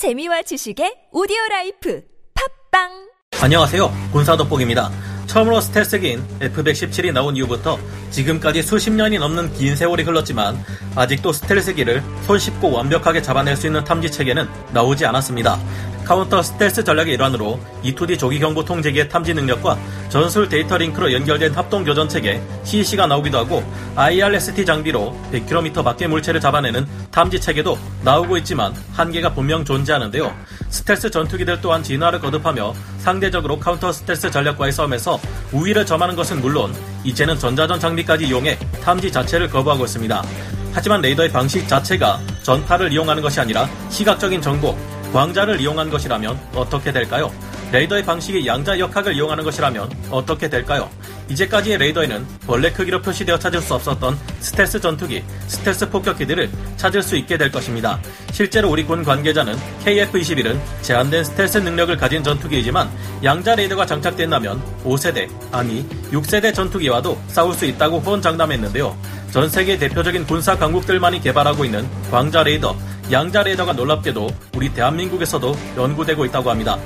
재미와 지식의 오디오 라이프 팝빵 안녕하세요. 군사돋보기입니다. 처음으로 스텔스기인 F-117이 나온 이후부터 지금까지 수십 년이 넘는 긴 세월이 흘렀지만 아직도 스텔스기를 손쉽고 완벽하게 잡아낼 수 있는 탐지 체계는 나오지 않았습니다. counter stealth 전략의 일환으로 E2D 조기 경보 통제기의 탐지 능력과 전술 데이터 링크로 연결된 합동 교전 체계 CEC가 나오기도 하고 IRST 장비로 100km 밖의 물체를 잡아내는 탐지 체계도 나오고 있지만 한계가 분명 존재하는데요. 스텔스 전투기들 또한 진화를 거듭하며 상대적으로 counter stealth 전략과의 싸움에서 우위를 점하는 것은 물론 이제는 전자전 장비까지 이용해 탐지 자체를 거부하고 있습니다. 하지만 레이더의 방식 자체가 전파를 이용하는 것이 아니라 시각적인 정보, 광자를 이용한 것이라면 어떻게 될까요? 레이더의 방식이 양자 역학을 이용하는 것이라면 어떻게 될까요? 이제까지의 레이더에는 벌레 크기로 표시되어 찾을 수 없었던 스텔스 전투기, 스텔스 폭격기들을 찾을 수 있게 될 것입니다. 실제로 우리 군 관계자는 KF-21은 제한된 스텔스 능력을 가진 전투기이지만 양자 레이더가 장착된다면 5세대, 아니 6세대 전투기와도 싸울 수 있다고 호언장담했는데요. 전 세계 대표적인 군사 강국들만이 개발하고 있는 광자 레이더, 양자 레이더가 놀랍게도 우리 대한민국에서도 연구되고 있다고 합니다.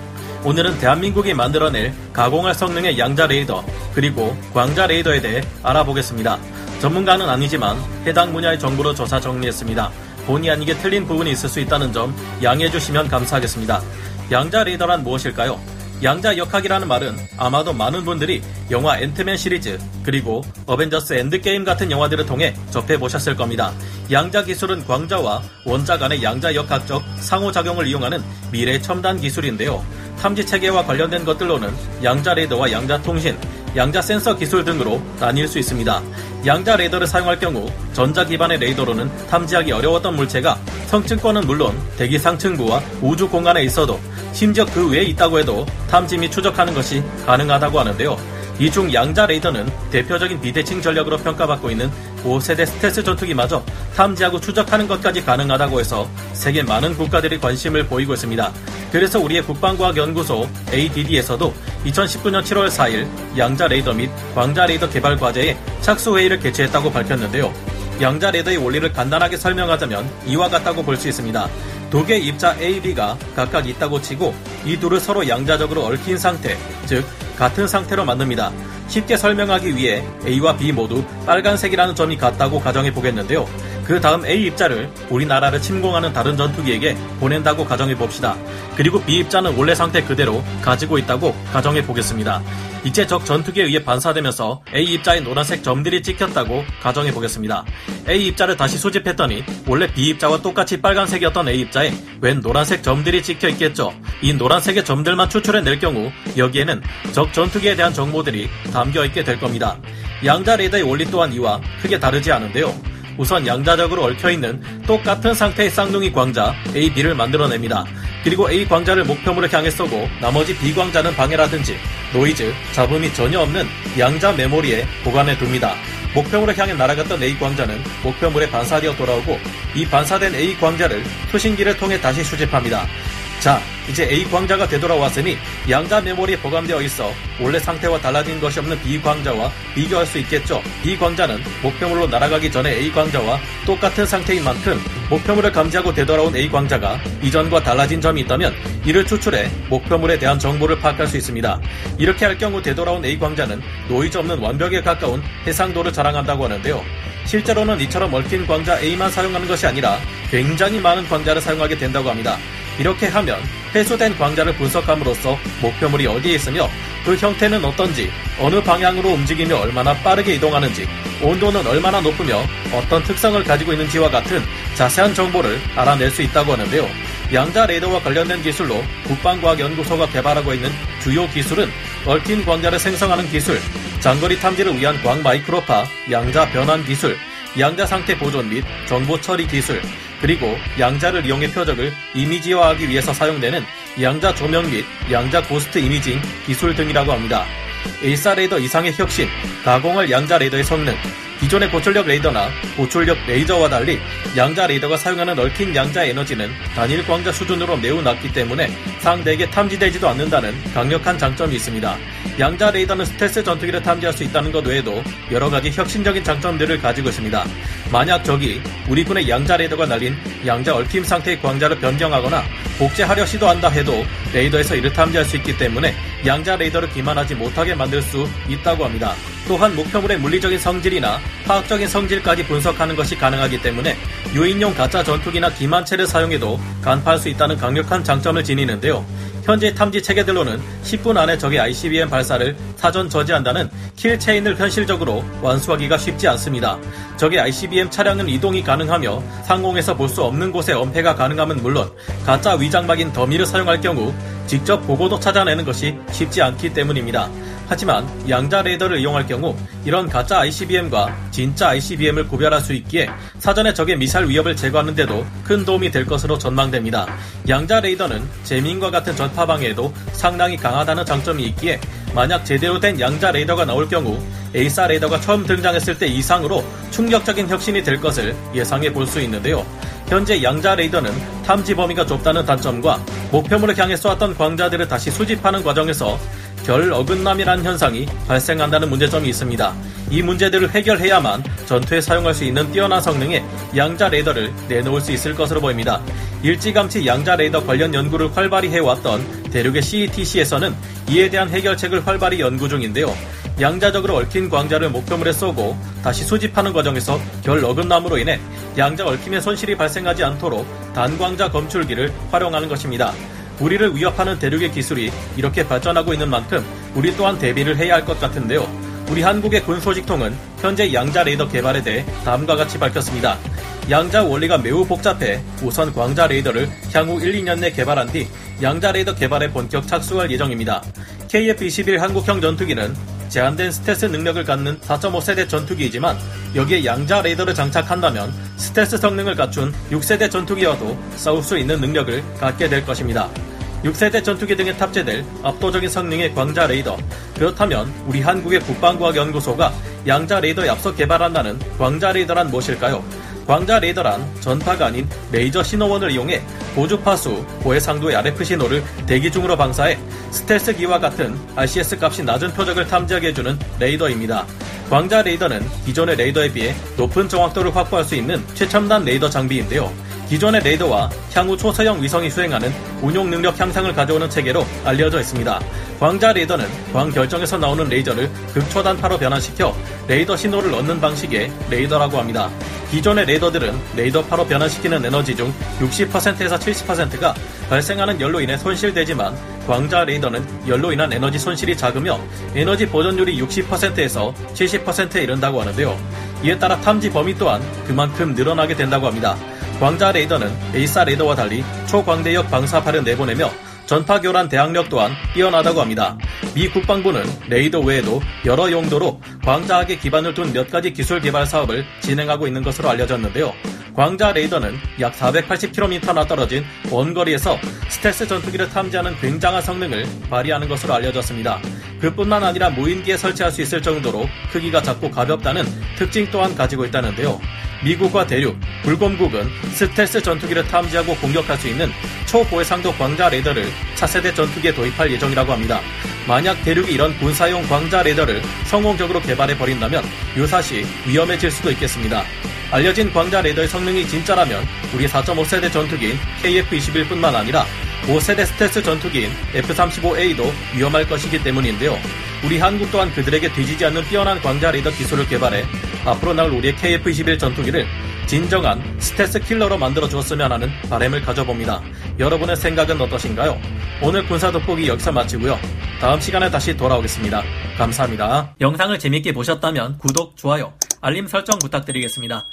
오늘은 대한민국이 만들어낼 가공할 성능의 양자 레이더 그리고 광자 레이더에 대해 알아보겠습니다. 전문가는 아니지만 해당 분야의 정보로 조사 정리했습니다. 본의 아니게 틀린 부분이 있을 수 있다는 점 양해해 주시면 감사하겠습니다. 양자 레이더란 무엇일까요? 양자 역학이라는 말은 아마도 많은 분들이 영화 앤트맨 시리즈 그리고 어벤져스 엔드게임 같은 영화들을 통해 접해 보셨을 겁니다. 양자 기술은 광자와 원자 간의 양자 역학적 상호작용을 이용하는 미래 첨단 기술인데요. 탐지 체계와 관련된 것들로는 양자 레이더와 양자 통신, 양자 센서 기술 등으로 나뉠 수 있습니다. 양자 레이더를 사용할 경우 전자 기반의 레이더로는 탐지하기 어려웠던 물체가 성층권은 물론 대기 상층부와 우주 공간에 있어도 심지어 그 외에 있다고 해도 탐지 및 추적하는 것이 가능하다고 하는데요. 이 중 양자 레이더는 대표적인 비대칭 전략으로 평가받고 있는 5세대 스텔스 전투기마저 탐지하고 추적하는 것까지 가능하다고 해서 세계 많은 국가들이 관심을 보이고 있습니다. 그래서 우리의 국방과학연구소 ADD에서도 2019년 7월 4일 양자 레이더 및 광자 레이더 개발 과제에 착수 회의를 개최했다고 밝혔는데요. 양자 레이더의 원리를 간단하게 설명하자면 이와 같다고 볼 수 있습니다. 두 개의 입자 A, B가 각각 있다고 치고 이 둘을 서로 양자적으로 얽힌 상태, 즉 같은 상태로 만듭니다. 쉽게 설명하기 위해 A와 B 모두 빨간색이라는 점이 같다고 가정해 보겠는데요. 그 다음 A 입자를 우리나라를 침공하는 다른 전투기에게 보낸다고 가정해 봅시다. 그리고 B 입자는 원래 상태 그대로 가지고 있다고 가정해 보겠습니다. 이제 적 전투기에 의해 반사되면서 A 입자의 노란색 점들이 찍혔다고 가정해 보겠습니다. A 입자를 다시 수집했더니 원래 B 입자와 똑같이 빨간색이었던 A 입자에 웬 노란색 점들이 찍혀 있겠죠. 이 노란색의 점들만 추출해 낼 경우 여기에는 적 전투기에 대한 정보들이 담겨 있게 될 겁니다. 양자 레이더의 원리 또한 이와 크게 다르지 않은데요. 우선 양자적으로 얽혀있는 똑같은 상태의 쌍둥이 광자 A, B를 만들어냅니다. 그리고 A 광자를 목표물을 향해 쏘고 나머지 B 광자는 방해라든지 노이즈, 잡음이 전혀 없는 양자 메모리에 보관해 둡니다. 목표물을 향해 날아갔던 A 광자는 목표물에 반사되어 돌아오고 이 반사된 A 광자를 수신기를 통해 다시 수집합니다. 자, 이제 A 광자가 되돌아왔으니 양자 메모리에 보관되어 있어 원래 상태와 달라진 것이 없는 B 광자와 비교할 수 있겠죠. B 광자는 목표물로 날아가기 전에 A 광자와 똑같은 상태인 만큼 목표물을 감지하고 되돌아온 A 광자가 이전과 달라진 점이 있다면 이를 추출해 목표물에 대한 정보를 파악할 수 있습니다. 이렇게 할 경우 되돌아온 A 광자는 노이즈 없는 완벽에 가까운 해상도를 자랑한다고 하는데요. 실제로는 이처럼 얽힌 광자 A만 사용하는 것이 아니라 굉장히 많은 광자를 사용하게 된다고 합니다. 이렇게 하면 회수된 광자를 분석함으로써 목표물이 어디에 있으며 그 형태는 어떤지, 어느 방향으로 움직이며 얼마나 빠르게 이동하는지, 온도는 얼마나 높으며 어떤 특성을 가지고 있는지와 같은 자세한 정보를 알아낼 수 있다고 하는데요. 양자 레이더와 관련된 기술로 국방과학연구소가 개발하고 있는 주요 기술은 얽힌 광자를 생성하는 기술, 장거리 탐지를 위한 광 마이크로파, 양자 변환 기술, 양자 상태 보존 및 정보 처리 기술, 그리고 양자를 이용해 표적을 이미지화하기 위해서 사용되는 양자 조명 및 양자 고스트 이미징 기술 등이라고 합니다. AESA 레이더 이상의 혁신, 가공할 양자 레이더의 성능, 기존의 고출력 레이더나 고출력 레이저와 달리 양자 레이더가 사용하는 얽힌 양자 에너지는 단일 광자 수준으로 매우 낮기 때문에 상대에게 탐지되지도 않는다는 강력한 장점이 있습니다. 양자 레이더는 스텔스 전투기를 탐지할 수 있다는 것 외에도 여러 가지 혁신적인 장점들을 가지고 있습니다. 만약 적이 우리 군의 양자 레이더가 날린 양자 얽힘 상태의 광자를 변경하거나 복제하려 시도한다 해도 레이더에서 이를 탐지할 수 있기 때문에 양자 레이더를 기만하지 못하게 만들 수 있다고 합니다. 또한 목표물의 물리적인 성질이나 화학적인 성질까지 분석하는 것이 가능하기 때문에 유인용 가짜 전투기나 기만체를 사용해도 간파할 수 있다는 강력한 장점을 지니는데요. 현재 탐지 체계들로는 10분 안에 적의 ICBM 발사를 사전 저지한다는 킬 체인을 현실적으로 완수하기가 쉽지 않습니다. 적의 ICBM 차량은 이동이 가능하며 상공에서 볼 수 없는 곳에 엄폐가 가능함은 물론 가짜 위장막인 dummy를 사용할 경우 직접 보고도 찾아내는 것이 쉽지 않기 때문입니다. 하지만 양자 레이더를 이용할 경우 이런 가짜 ICBM과 진짜 ICBM을 구별할 수 있기에 사전에 적의 미사일 위협을 제거하는데도 큰 도움이 될 것으로 전망됩니다. 양자 레이더는 jamming과 같은 전파 방해에도 상당히 강하다는 장점이 있기에 만약 제대로 된 양자 레이더가 나올 경우 AESA 레이더가 처음 등장했을 때 이상으로 충격적인 혁신이 될 것을 예상해 볼 수 있는데요. 현재 양자 레이더는 탐지 범위가 좁다는 단점과 목표물을 향해 쏘았던 광자들을 다시 수집하는 과정에서 결 어긋남이라는 현상이 발생한다는 문제점이 있습니다. 이 문제들을 해결해야만 전투에 사용할 수 있는 뛰어난 성능의 양자 레이더를 내놓을 수 있을 것으로 보입니다. 일찌감치 양자 레이더 관련 연구를 활발히 해왔던 대륙의 CETC에서는 이에 대한 해결책을 활발히 연구 중인데요. 양자적으로 얽힌 광자를 목표물에 쏘고 다시 수집하는 과정에서 결 어긋남으로 인해 양자 얽힘의 손실이 발생하지 않도록 단광자 검출기를 활용하는 것입니다. 우리를 위협하는 대륙의 기술이 이렇게 발전하고 있는 만큼 우리 또한 대비를 해야 할 것 같은데요. 우리 한국의 군 소식통은 현재 양자 레이더 개발에 대해 다음과 같이 밝혔습니다. 양자 원리가 매우 복잡해 우선 광자 레이더를 향후 1, 2년 내 개발한 뒤 양자 레이더 개발에 본격 착수할 예정입니다. KF-21 한국형 전투기는 제한된 스텔스 능력을 갖는 4.5세대 전투기이지만 여기에 양자 레이더를 장착한다면 스텔스 성능을 갖춘 6세대 전투기와도 싸울 수 있는 능력을 갖게 될 것입니다. 6세대 전투기 등에 탑재될 압도적인 성능의 광자 레이더. 그렇다면 우리 한국의 국방과학연구소가 양자 레이더에 앞서 개발한다는 광자 레이더란 무엇일까요? 광자 레이더란 전파가 아닌 레이저 신호원을 이용해 고주파수, 고해상도의 RF 신호를 대기 중으로 방사해 스텔스기와 같은 RCS 값이 낮은 표적을 탐지하게 해주는 레이더입니다. 광자 레이더는 기존의 레이더에 비해 높은 정확도를 확보할 수 있는 최첨단 레이더 장비인데요. 기존의 레이더와 향후 초소형 위성이 수행하는 운용 능력 향상을 가져오는 체계로 알려져 있습니다. 광자 레이더는 광 결정에서 나오는 레이저를 극초단파로 변환시켜 레이더 신호를 얻는 방식의 레이더라고 합니다. 기존의 레이더들은 레이더파로 변환시키는 에너지 중 60%에서 70%가 발생하는 열로 인해 손실되지만 광자 레이더는 열로 인한 에너지 손실이 작으며 에너지 보존율이 60%에서 70%에 이른다고 하는데요. 이에 따라 탐지 범위 또한 그만큼 늘어나게 된다고 합니다. 광자 레이더는 AESA 레이더와 달리 초광대역 방사파를 내보내며 전파 교란 대항력 또한 뛰어나다고 합니다. 미 국방부는 레이더 외에도 여러 용도로 광자학에 기반을 둔 몇 가지 기술 개발 사업을 진행하고 있는 것으로 알려졌는데요. 광자 레이더는 약 480km나 떨어진 원거리에서 스텔스 전투기를 탐지하는 굉장한 성능을 발휘하는 것으로 알려졌습니다. 그뿐만 아니라 무인기에 설치할 수 있을 정도로 크기가 작고 가볍다는 특징 또한 가지고 있다는데요. 미국과 대륙, 불곰국은 스텔스 전투기를 탐지하고 공격할 수 있는 초고해상도 광자 레이더를 차세대 전투기에 도입할 예정이라고 합니다. 만약 대륙이 이런 군사용 광자 레이더를 성공적으로 개발해 버린다면 유사시 위험해질 수도 있겠습니다. 알려진 광자 레이더의 성능이 진짜라면 우리 4.5세대 전투기인 KF-21뿐만 아니라 5세대 스텔스 전투기인 F-35A도 위험할 것이기 때문인데요. 우리 한국 또한 그들에게 뒤지지 않는 뛰어난 광자 레이더 기술을 개발해 앞으로 나올 우리의 KF-21 전투기를 진정한 스텔스 킬러로 만들어 주었으면 하는 바램을 가져봅니다. 여러분의 생각은 어떠신가요? 오늘 군사 돋보기 여기서 마치고요. 다음 시간에 다시 돌아오겠습니다. 감사합니다. 영상을 재밌게 보셨다면 구독, 좋아요, 알림 설정 부탁드리겠습니다.